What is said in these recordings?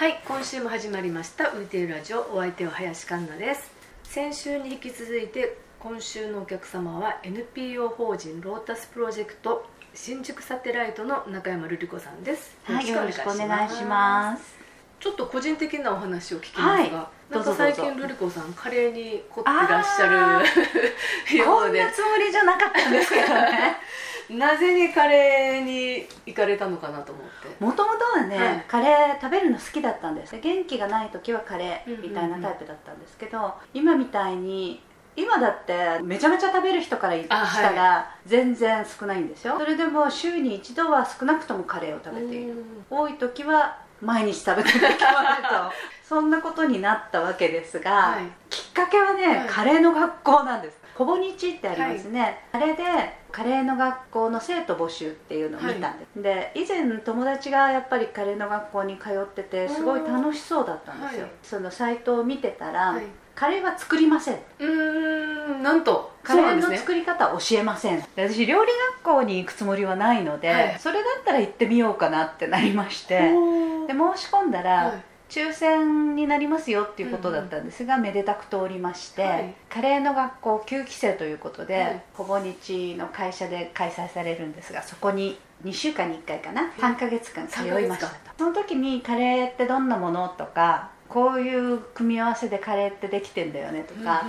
はい今週も始まりました浮いているラジオお相手は林環奈です。先週に引き続いて今週のお客様は NPO 法人ロータスプロジェクト新宿サテライトの中山瑠璃子さんです。はいよろしくお願いします。ちょっと個人的なお話を聞きますが、はいなんか最近瑠璃子さんカレーに凝ってらっしゃる よこうんでなつもりじゃなかったんですけどね なぜにカレーに行かれたのかなと思って。もともとはね、はい。カレー食べるの好きだったんです。元気がない時はカレーみたいなタイプだったんですけど、今みたいに今だってめちゃめちゃ食べる人からしたら全然少ないんですよ。それでも週に一度は少なくともカレーを食べている。多い時は毎日食べてると。そんなことになったわけですが、はい。きっかけはね、はい。カレーの学校なんですほぼ日ってありますね、あれでカレーの学校の生徒募集っていうのを見たんです、で以前友達がやっぱりカレーの学校に通っててすごい楽しそうだったんですよ、はい。そのサイトを見てたら、はい。カレーは作りません。うーんなんとカレーの作り方は教えません。で私料理学校に行くつもりはないので、はい。それだったら行ってみようかなってなりましてで申し込んだら、はい抽選になりますよっていうことだったんですが、めでたく通りまして、はい。カレーの学校9期生ということで、はい。ほぼ日の会社で開催されるんですがそこに2週間に1回かな3ヶ月間通いました3ヶとその時にカレーってどんなものとかこういう組み合わせでカレーってできてんだよねとか、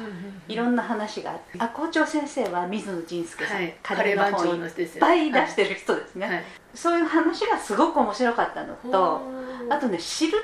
いろんな話があってあ校長先生は水野仁介さん、はい。カレーの本いっぱい出してる人ですね、はいそういう話がすごく面白かったのとあとね知るとね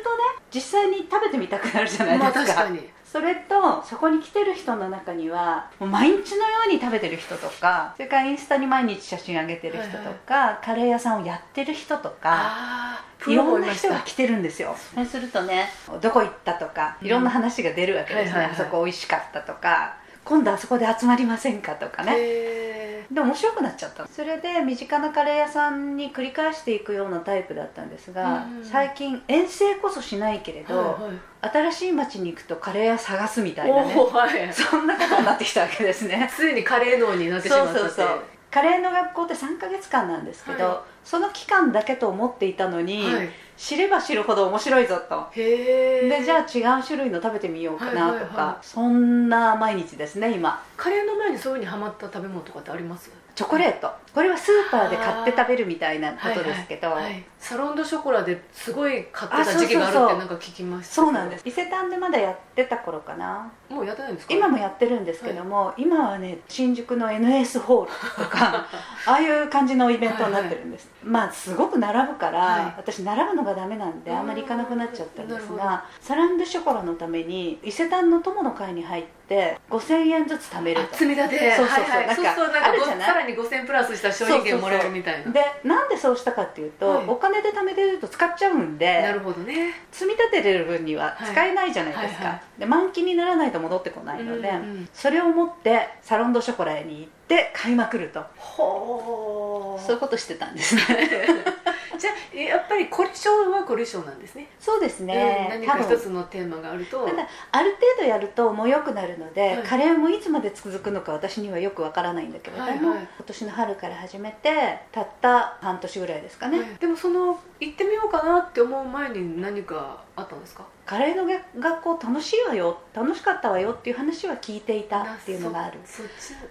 実際に食べてみたくなるじゃないまあですか,、確かに。それとそこに来てる人の中にはもう毎日のように食べてる人とかそれからインスタに毎日写真上げてる人とか、カレー屋さんをやってる人とかいロろんな人が来てるんですよ。そうするとね。どこ行ったとかいろんな話が出るわけですね、はいはいはい。あそこ美味しかったとか今度あそこで集まりませんかとかね。へで面白くなっちゃったそれで身近なカレー屋さんに繰り返していくようなタイプだったんですが、うん最近遠征こそしないけれーど、はいはい。新しい町に行くとカレー屋探すみたいなね。はい。そんなことになってきたわけですね。ついにカレー脳になってしまったそうそうそうカレーの学校って3ヶ月間なんですけど、はい。その期間だけと思っていたのに、はい。知れば知るほど面白いぞと。へえでじゃあ違う種類の食べてみようかなとか、そんな毎日ですね今。カレーの前にそういうふうにハマった食べ物とかってあります？チョコレート。これはスーパーで買って食べるみたいなことですけど、はいはい。はいサロンドショコラですごい買ってあた時期があるってなんか聞きました。そうなんです伊勢丹でまだやってた頃かな。もうやってないんですか？今もやってるんですけども、今はね新宿の NS ホールとか ああいう感じのイベントになってるんです、まあすごく並ぶから、はい。私並ぶのがダメなんでうんあんまり行かなくなっちゃったんですがサランドショコラのために伊勢丹の友の会に入って5000円ずつ貯める積み立て。そうそうそう。はいはい、なんかそうそうなんかあるじゃない？さらに5000プラスした商品券もらえるみたいな。でなんでそうしたかっていうと、はい。お金で貯めてると使っちゃうんでなるほどね。積み立ててる分には使えないじゃないですか、はいはい。はいで満期にならないと戻ってこないので、うんうんそれを持ってサロンドショコラに行って買いまくると。ほそういうことしてたんですね じゃあやっぱり凝り性は凝り性なんですね。そうですうんね、何か一つのテーマがあると。ただある程度やるともう良くなるので、はい。カレーもいつまで続くのか私にはよくわからないんだけれども、はいはい。今年の春から始めてたった半年ぐらいですかね、はい。でもその行ってみようかなって思う前に何かあったんですか？カレーの学学校楽しいわよ楽しかったわよっていう話は聞いていたっていうのがある。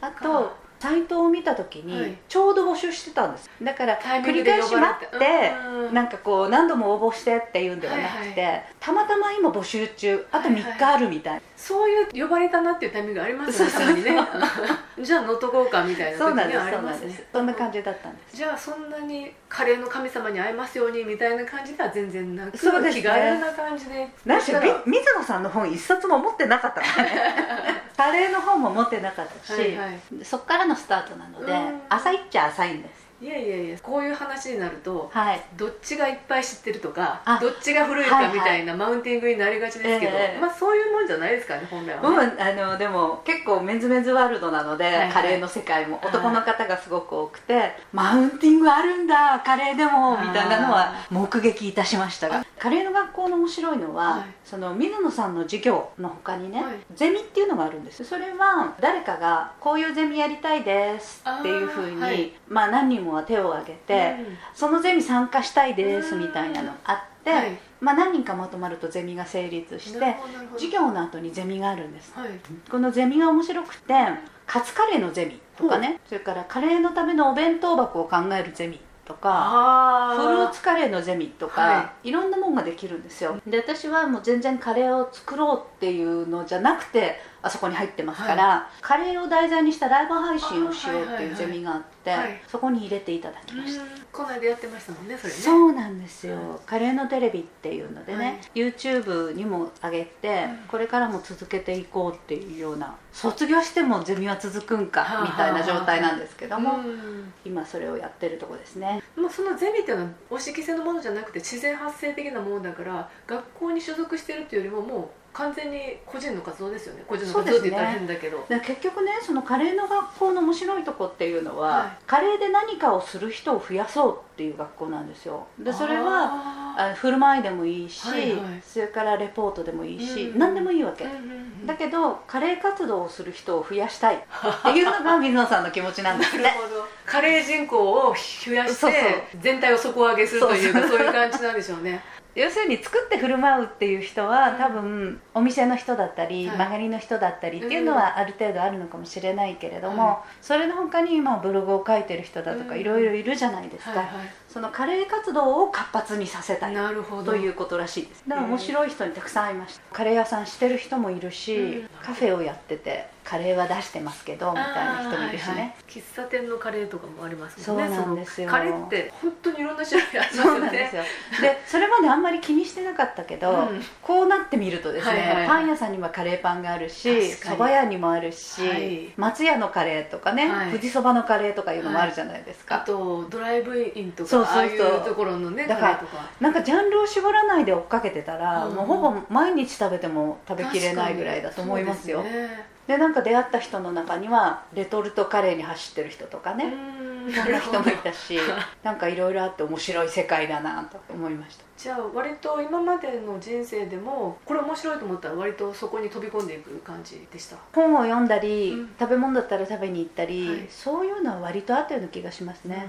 あか。とサイトを見た時はい。にちょうど募集してたんです。だから繰り返し待れってうん。なんかこう何度も応募してっていうんではなくて、はいたまたま今募集中あとはいはい。3日あるみたい、そういう呼ばれたなっていうタイミングがありますよねそうたまにね。じゃあ乗っとこうかみたいな時そうなんにはあですそうなんりますねです。そんな感じだったんです。じゃあそんなにカレーの神様に会えますようにみたいな感じでは全然なくそうですね。気軽な感じで。なんしそしたらみ水野さんの本一冊も持ってなかったからね カレーの本も持ってなかったし、はいはい。そっからのスタートなのでうん。浅いっちゃ浅いんです。いやいやいやこういう話になるとはい。どっちがいっぱい知ってるとかあどっちが古いはいはいかみたい。なマウンティングになりがちですけど、ええまあそういうもんじゃないですかね本来はね、うん、あのでも結構メンズメンズワールドなので、いはい。カレーの世界もはい。男の方がすごく多くて、マウンティングあるんだカレーでもみたいなのは目撃いたしましたがカレーの学校の面白いのは、はい。その水野さんの授業の他にね、はい。ゼミっていうのがあるんです。それは誰かがこういうゼミやりたいですっていうふうにはい。まあ何人もは手を挙げて、うん。そのゼミ参加したいですみたいなのあって、はい。まあ、何人かまとまるとゼミが成立して授業の後にゼミがあるんです。はい。このゼミが面白くてカツカレーのゼミとかねそれからカレーのためのお弁当箱を考えるゼミとかあフルーツカレーのゼミとか、、はいろんなもんができるんですよ。で私はもう全然カレーを作ろうっていうのじゃなくてあそこに入ってますから、カレーを題材にしたライブ配信をしようっていうゼミがあって、はいはいはい。そこに入れていただきました、この間やってましたもんねそれね。そうなんですよ、はい。カレーのテレビっていうのでね、YouTube にも上げて、うん。これからも続けていこうっていうような卒業してもゼミは続くんかはあみたいな状態なんですけども、うん。今それをやってるとこですね。まあ、そのゼミっていうのはお式性のものじゃなくて自然発生的なものだから学校に所属してるっていうよりももう完全に個人の活動ですよね。個人の活動って言ったら変だけど、で結局ねそのカレーの学校の面白いとこっていうのは、はい。カレーで何かをする人を増やそうっていう学校なんですよ。でそれはああ振る舞いでもいいし、はいはい。それからレポートでもいいし、うん何でもいいわけ、ーうんうんうん。だけどカレー活動をする人を増やしたい。っていうのが水野さんの気持ちなんですね。カレー人口を増やして全体を底上げするというかそういう感じなんでしょうね要するに作って振る舞うっていう人は多分お店の人だったり、はい。曲がりの人だったりっていうのはある程度あるのかもしれないけれども、はそれの他にまあブログを書いてる人だとかうんいろいろいるじゃないですか、はいそのカレー活動を活発にさせたはいいなるほど。ということらしいです。だから面白い人にたくさん会いました。カレー屋さんしてる人もいるし、うん。カフェをやっててカレーは出してますけどみたいな人もいるしね、はいはい。喫茶店のカレーとかもありますもんね。そうなんですよ。カレーって本当にいろんな種類ありますそうよねなんですよ。でそれまであんまり気にしてなかったけど、うん。こうなってみるとですね、はいはいはい。パン屋さんにはカレーパンがあるしそば屋にもあるし、はい。松屋のカレーとかね、はい。富士そばのカレーとかいうのもあるじゃないですか、あとドライブインとか。そうそうそういうところのねだからなんかジャンルを絞らないで追っかけてたら、うん。もうほぼ毎日食べても食べきれないぐらいだと思いますよ。ですね。でなんか出会った人の中にはレトルトカレーに走ってる人とかね、うん。そんな人もいたしなんかいろいろあって面白い世界だなと思いました。じゃあ割と今までの人生でもこれ面白いと思ったら割とそこに飛び込んでいく感じでした？本を読んだり、うん。食べ物だったら食べに行ったり、はい。そういうのは割とあったような気がしますね、ね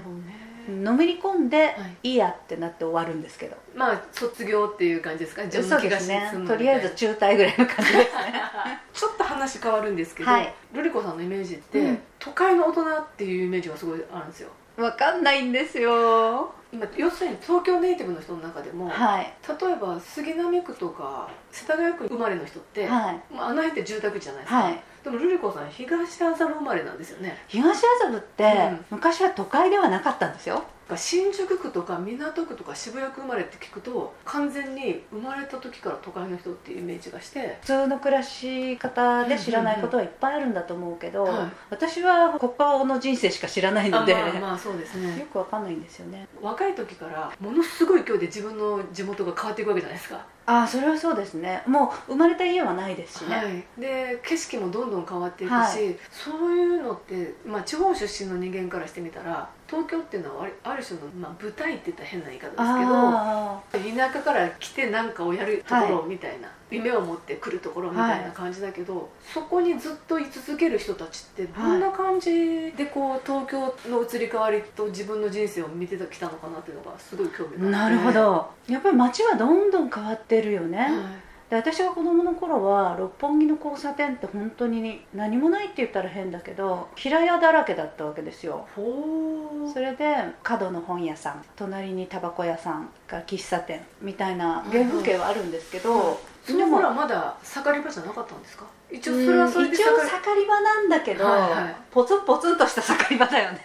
のめり込んで、い。いいやってなって終わるんですけど。まあ卒業っていう感じですか？自分そうの気がですねとりあえず中退ぐらいの感じですね。ちょっと話変わるんですけど、はい。ルリ子さんのイメージって、うん。都会の大人っていうイメージがすごいあるんですよ。わかんないんですよ。今要するに東京ネイティブの人の中でも、はい。例えば杉並区とか世田谷区生まれの人って、はい。まあ、あの辺って住宅地じゃないですか、はいでもルリ子さん東麻布生まれなんですよね。東麻布って、うん。昔は都会ではなかったんですよ新宿区とか港区とか渋谷区生まれって聞くと完全に生まれた時から都会の人っていうイメージがして。普通の暮らし方で知らないことはいっぱいあるんだと思うけど、はい。私はここの人生しか知らないので、あまあまあそうですね。よくわかんないんですよね。若い時からものすごい勢いで自分の地元が変わっていくわけじゃないですか、ああそれはそうですね。もう生まれた家はないですしね、はい、で景色もどんどん変わっていくし、はい。そういうのって、まあ、地方出身の人間からしてみたら東京っていうのはある種の、まあ、舞台って言ったら変な言い方ですけどあ田舎から来て何かをやるところみたいな、夢を持ってくるところみたいな感じだけど、そこにずっと居続ける人たちってどんな感じでこう東京の移り変わりと自分の人生を見てきたのかなっていうのがすごい興味があって。あなるほ、ど。やっぱり街はどんどん変わってるよね、はいで私が子供の頃は六本木の交差点って本当に何もないって言ったら変だけど平屋だらけだったわけですよ。それで角の本屋さん隣にタバコ屋さんが喫茶店みたいな原風景はあるんですけど、はい。その頃はまだ盛り場じゃなかったんですか？一応それはそれで一応盛り場なんだけど、はいはい。ポツンポツンとした盛り場だよね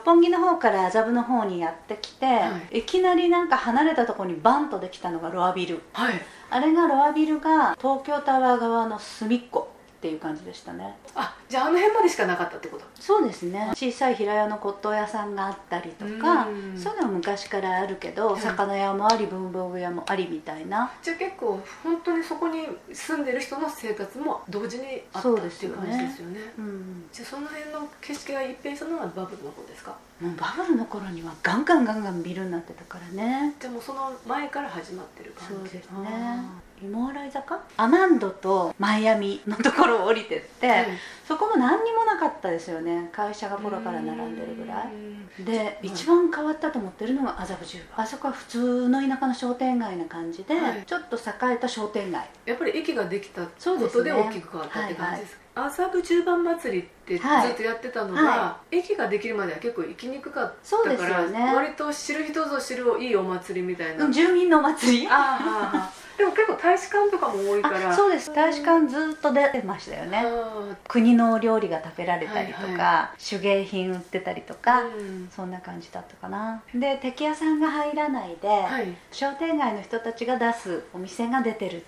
六本木の方から麻布の方にやってきて、、はい。きなりなんか離れたところにバンとできたのがロアビル。あはい。あれがロアビルが東京タワー側の隅っこっていう感じでしたね。あじゃああの辺までしかなかったってこと？そうですね。小さい平屋の骨董屋さんがあったりとかうん。そういうのは昔からあるけど、はい魚屋もあり文房具屋もありみたいな。じゃあ結構本当にそこに住んでる人の生活も同時にあったっていうですよね。感じですよね。うん。じゃあその辺の景色が一変したのはバブルの方ですか？もうバブルの頃にはガンガンガンガンビルになってたからね。でもその前から始まってる感じ。そうですね。芋洗い坂？アマンドとマイアミのところを降りてって、はいそこも何にもなかったですよね。会社がコロから並んでるぐらい。で、うん。一番変わったと思ってるのが麻布十番。あそこは普通の田舎の商店街な感じで、はい。ちょっと栄えた商店街。やっぱり駅ができたことで大きく変わったって感じですか？麻布十番祭りってずはい。っとやってたのが、は駅ができるまでは結構行きにくかったそうでから、ね。割と知る人ぞ知るいいお祭りみたいな、うん住民のお祭り？あーはーはー。でも結構大使館とかも多いから。あそうです。大使館ずっと出てましたよね。あ国のお料理が食べられたりとか、はいは手芸品売ってたりとーか、うん。そんな感じだったかな。で敵屋さんが入らないで、はい。商店街の人たちが出すお店が出てるっていう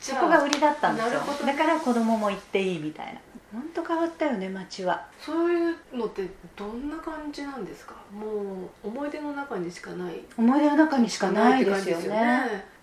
そこが売りだったんですよ。だから子供も行っていいみたいな。本当変わったよね街は。そういうのってどんな感じなんですか？もう思い出の中にしかない。思い出の中にしかないですよね。じ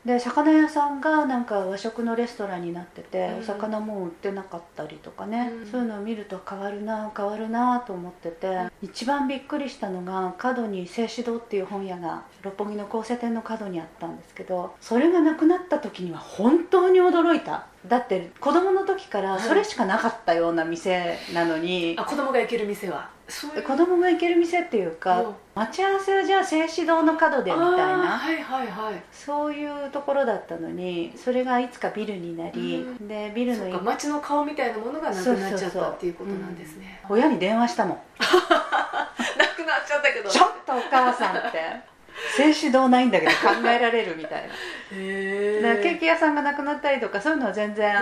で魚屋さんがなんか和食のレストランになってて、うん。お魚も売ってなかったりとかね、うん。そういうのを見ると変わるな変わるなと思ってて、一番びっくりしたのが角に静止堂っていう本屋が六本木の交差点の角にあったんですけどそれがなくなった時には本当に驚いた。だって子供の時からそれしかなかったような店なのに、あ子供が行ける店はそういう。子供が行ける店っていうか、うん。待ち合わせはじゃあ静止堂の角でみたいなはいはいはい。そういうところだったのにそれがいつかビルになり、うでビルの街の顔みたいなものがなくなっちゃったっていうことなんですね。親に電話したもん。なくなっちゃったけど。ちょっとお母さんって静止堂ないんだけど考えられるみたいな。ケーキ屋さんがなくなったりとかそういうのは全然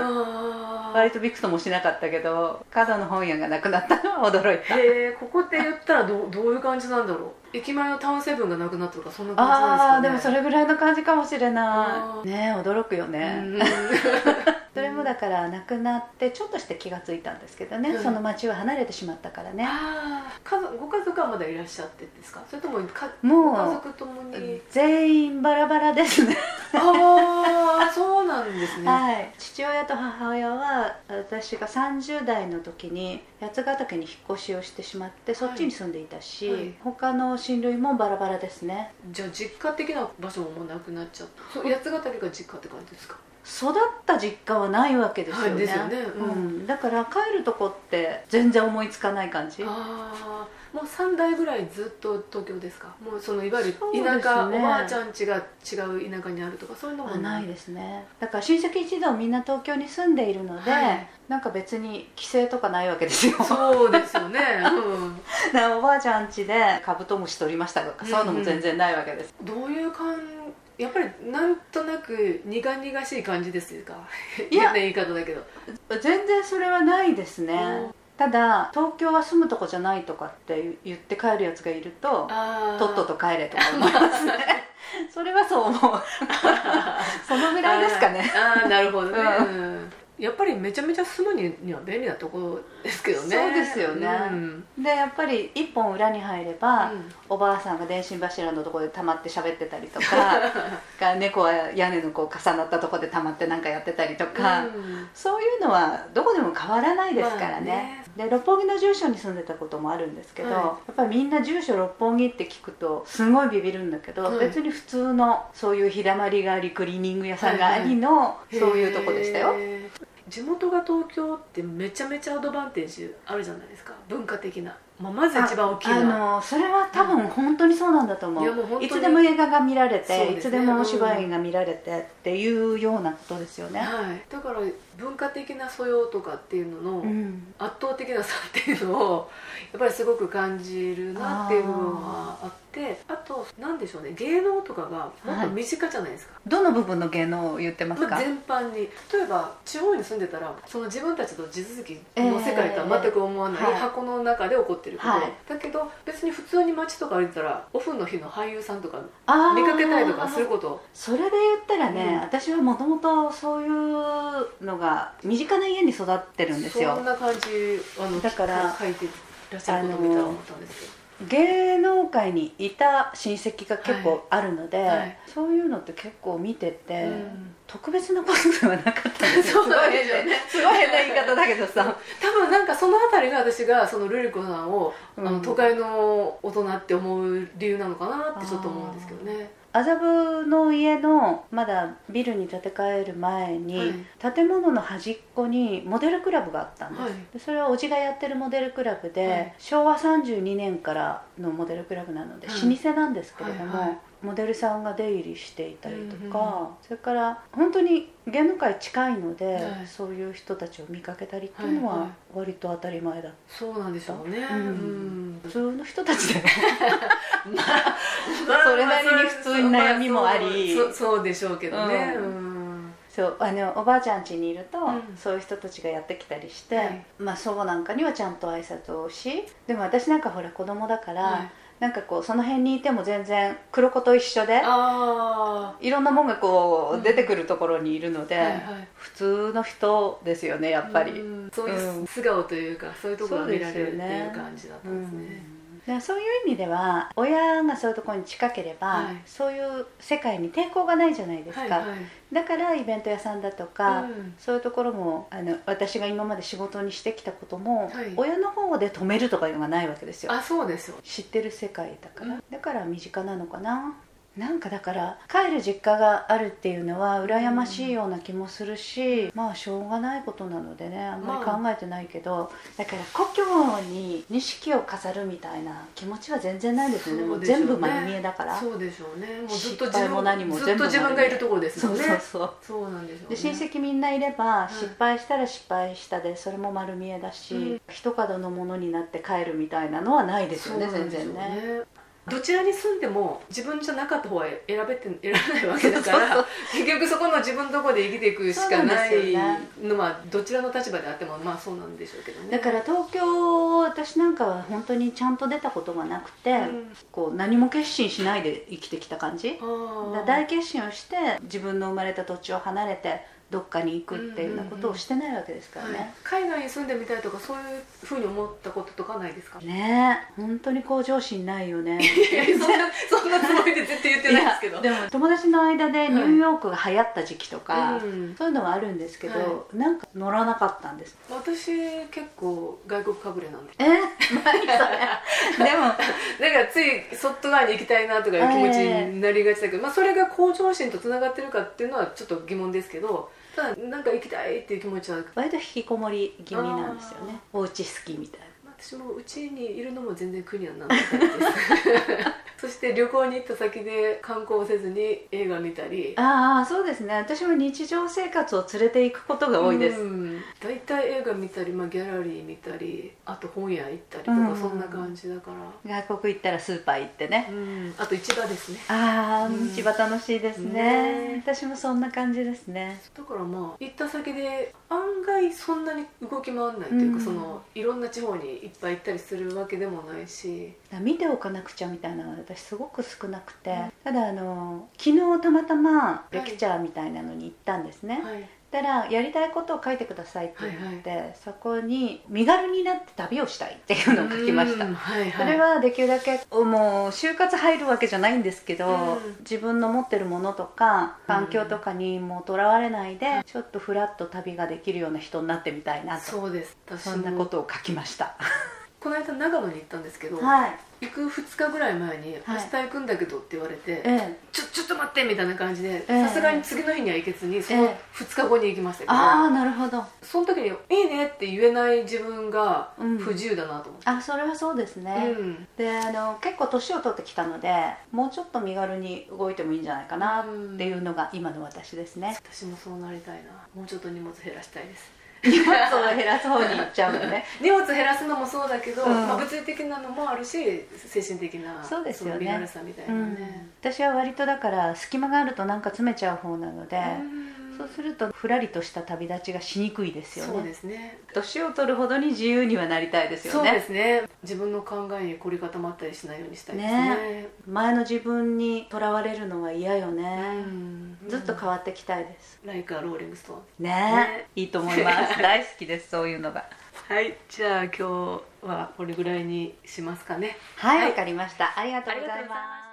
割とびくともしなかったけど角の本屋がなくなったのは驚いた。へえここって言ったらどうどういう感じなんだろう。駅前のタウンセブンがなくなったとかそんな感じなんですかね。ああーでもそれぐらいの感じかもしれない。ねえ驚くよね、うん。それもだからなくなってちょっとして気がついたんですけどね、うん。その町は離れてしまったからね。ああ家族ご家族はまだいらっしゃってですかそれともかもうご家族ともに。全員バラバラですね。ああそうなんですね。はい。父親と母親は私が30代の時に八ヶ岳に引っ越しをしてしまってそっちに住んでいたし、はい。他の親類もバラバラですね。じゃあ実家的な場所ももうなくなっちゃった。八ヶ岳が実家って感じですか？育った実家はないわけですよね,、はいよね。ううん。ん、だから帰るとこって全然思いつかない感じ。ああもう3代ぐらいずっと東京ですか？もうそのいわゆる田舎、おばあちゃん家が違う田舎にあるとかそういうのもはないですね。だから親戚一同みんな東京に住んでいるので、はい。なんか別に帰省とかないわけですよ。そうですよね、うん。おばあちゃん家でカブトムシ取りましたとかそういうのも全然ないわけです、どういう感やっぱりなんとなく苦々しい感じですか？いや。嫌な言い方だけど。全然それはないですね。うん。ただ東京は住むとこじゃないとかって言って帰るやつがいるととっとと帰れとか思いますね。それはそう思う。そのぐらいですかね。あーあーなるほどね、ううんやっぱりめちゃめちゃ住むには便利なところですけどね。そうですよね。うん。でやっぱり一本裏に入れば、うん。おばあさんが電信柱のところで溜まって喋ってたりとかが猫は屋根のこう重なったところで溜まってなんかやってたりとか、うんそういうのはどこでも変わらないですからね,、まあで六本木の住所に住んでたこともあるんですけど、はい。やっぱりみんな住所六本木って聞くとすごいビビるんだけど、はい。別に普通のそういう日だまりがありクリーニング屋さんがありの、そういうとこでしたよ。地元が東京ってめちゃめちゃアドバンテージあるじゃないですか。文化的な、まあ、まず一番大きいあのそれは多分本当にそうなんだと思う,、いつでも映画が見られて、ね。いつでもお芝居が見られてっていうようなことですよね、はい、だから文化的な素養とかっていうののうん。圧倒的な差っていうのをやっぱりすごく感じるなっていう部分はあってあとなんでしょうね。芸能とかがもっと身近じゃないですか、どの部分の芸能を言ってますか、まあ、全般に。例えば地方に住んでたらその自分たちの地続きの世界とは全く思わない。箱の中で起こってること、はい。だけど別に普通に街とか歩いてたらオフの日の俳優さんとか見かけたりとかすること。それで言ったらね、うん。私はもともとそういうのが身近な家に育ってるんですよ。そんな感じあのだから書いてらっしゃることを見たら思ったんですけど芸能界にいた親戚が結構あるので、はいはい。そういうのって結構見てて、うん。特別なことではなかったんですよ。そうなんですよね。すごい変な言い方だけどさ。多分なんかそのあたりが私がそのルリ子さんを、あうん。の都会の大人って思う理由なのかなってちょっと思うんですけどね麻布の家のまだビルに建て替える前に、建物の端っこにモデルクラブがあったんです、はい。でそれはおじがやってるモデルクラブで、はい。昭和32年からのモデルクラブなのではい。老舗なんですけれども、はいはいモデルさんが出入りしていたりとか、それから本当に芸能界近いので、はい。そういう人たちを見かけたりっていうのは割と当たり前だそうなんでしょうね、普通の人たちだよ まあそれなりに普通に悩みもあり。まあそうでしょうけどね、そうあのおばあちゃん家にいると、うん。そういう人たちがやってきたりして、はい。まあ祖母なんかにはちゃんと挨拶をしでも私なんかほら子供だから、はいなんかこうその辺にいても全然黒子と一緒であいろんなもんがこううん出てくるところにいるので、あはいはい普通の人ですよねやっぱり、うん。そういううん素顔というか、そういうところが見られるっていう感じだったんですねでそういう意味では親がそういうところに近ければ、はい。そういう世界に抵抗がないじゃないですか、はいはい。だからイベント屋さんだとか、うん。そういうところもあの私が今まで仕事にしてきたことも、はい。親の方で止めるとかいうのがないわけですよ。あそうですよ。知ってる世界だから、うん。だから身近なのかななんかだから帰る実家があるっていうのは羨ましいような気もするし、まあしょうがないことなのでねあんまり考えてないけど、だから故郷に錦を飾るみたいな気持ちは全然ないですよね。もう全部丸見えだから。そうでしょうね。もうずっと失敗も何も全部ずっと自分がいるところですそもんねうそうそう。そうなんでしょうね。で親戚みんないればい失敗したら失敗したでそれも丸見えだし、うん。一角のものになって帰るみたいなのはないですよねそうなんでしょう全然ねどちらに住んでも自分じゃなかった方は選べて選べないわけだから結局そこの自分のところで生きていくしかないのはどちらの立場であってもまあそうなんでしょうけどね。だから東京私なんかは本当にちゃんと出たことがなくて、うん。こう何も決心しないで生きてきた感じ。大決心をして自分の生まれた土地を離れてどっかに行くっていうようなことをしてないわけですからはい。ね、海外に住んでみたいとかそういうふうに思ったこととかないですか？ねえ。本当に向上心ないよね。そんなそんなつもりで絶対言ってないですけど。でも友達の間でニューヨークが流行った時期とか、うん。そういうのはあるんですけど、はなんか乗らなかったんです。私結構外国かぶれなんでえ？何それ。でもだからつい外側に行きたいなとかいう気持ちになりがちだけど、まあ、それが向上心とつながってるかっていうのはちょっと疑問ですけどただなんか行きたいっていう気持ちは割と引きこもり気味なんですよね。お家好きみたいな。私もうちにいるのも全然苦にはならないです そして旅行に行った先で観光せずに映画見たり。ああそうですね。私も日常生活を連れて行くことが多いです、うん。大体映画見たり、まあ、ギャラリー見たりあと本屋行ったりとか、うん。そんな感じだから、外国行ったらスーパー行ってね、うん、あと市場ですね。ああうん。市場楽しいですね。ね。私もそんな感じですね。だからまあ行った先で案外そんなに動き回らないというか、うん。そのいろんな地方にいっぱい行ったりするわけでもないし。見ておかなくちゃみたいなのが私すごく少なくて、うんただあの昨日たまたまい。レクチャーみたいなのに行ったんですね、はい。たらやりたいことを書いてくださいって言って、そこに身軽になって旅をしたいっていうのを書きました。うんはいそはい。れはできるだけもう就活入るわけじゃないんですけど、うん。自分の持ってるものとか環境とかにもとらわれないで、ちょっとフラッと旅ができるような人になってみたいなと。そうです。私そんなことを書きました。この間長野に行ったんですけど、はい行く2日ぐらい前に「はい。明日行くんだけど」って言われて、ええ。ちょちょっと待ってみたいな感じでええ。さすがに次の日には行けずにそのえ2日後に行きましたけど、ああなるほど。その時に「いいね」って言えない自分がうん。不自由だなと思って、あそれはそうですね、うん。であの結構年を取ってきたのでもうちょっと身軽に動いてもいいんじゃないかなっていうのが今の私ですね。私もそうなりたいな。もうちょっと荷物減らしたいです荷物を減らす方に行っちゃうのね。荷物減らすのもそうだけど、うん。まあ、物理的なのもあるし精神的なそうですよね。の身軽さみたいなね、私は割とだから隙間があるとなんか詰めちゃう方なので、うんそうするとふらりとした旅立ちがしにくいですよそうねですね。年を取るほどに自由にはなりたいですよね。そうですね。自分の考えに凝り固まったりしないようにしたいですね。前の自分にとらわれるのは嫌ようね、ん。ずっと変わってきたいです。ライカローリングストーン。ね。ね。いいと思います。大好きですそういうのが。はい。じゃあ今日はこれぐらいにしますかね。はいわ、はい。かりました。ありがとうございます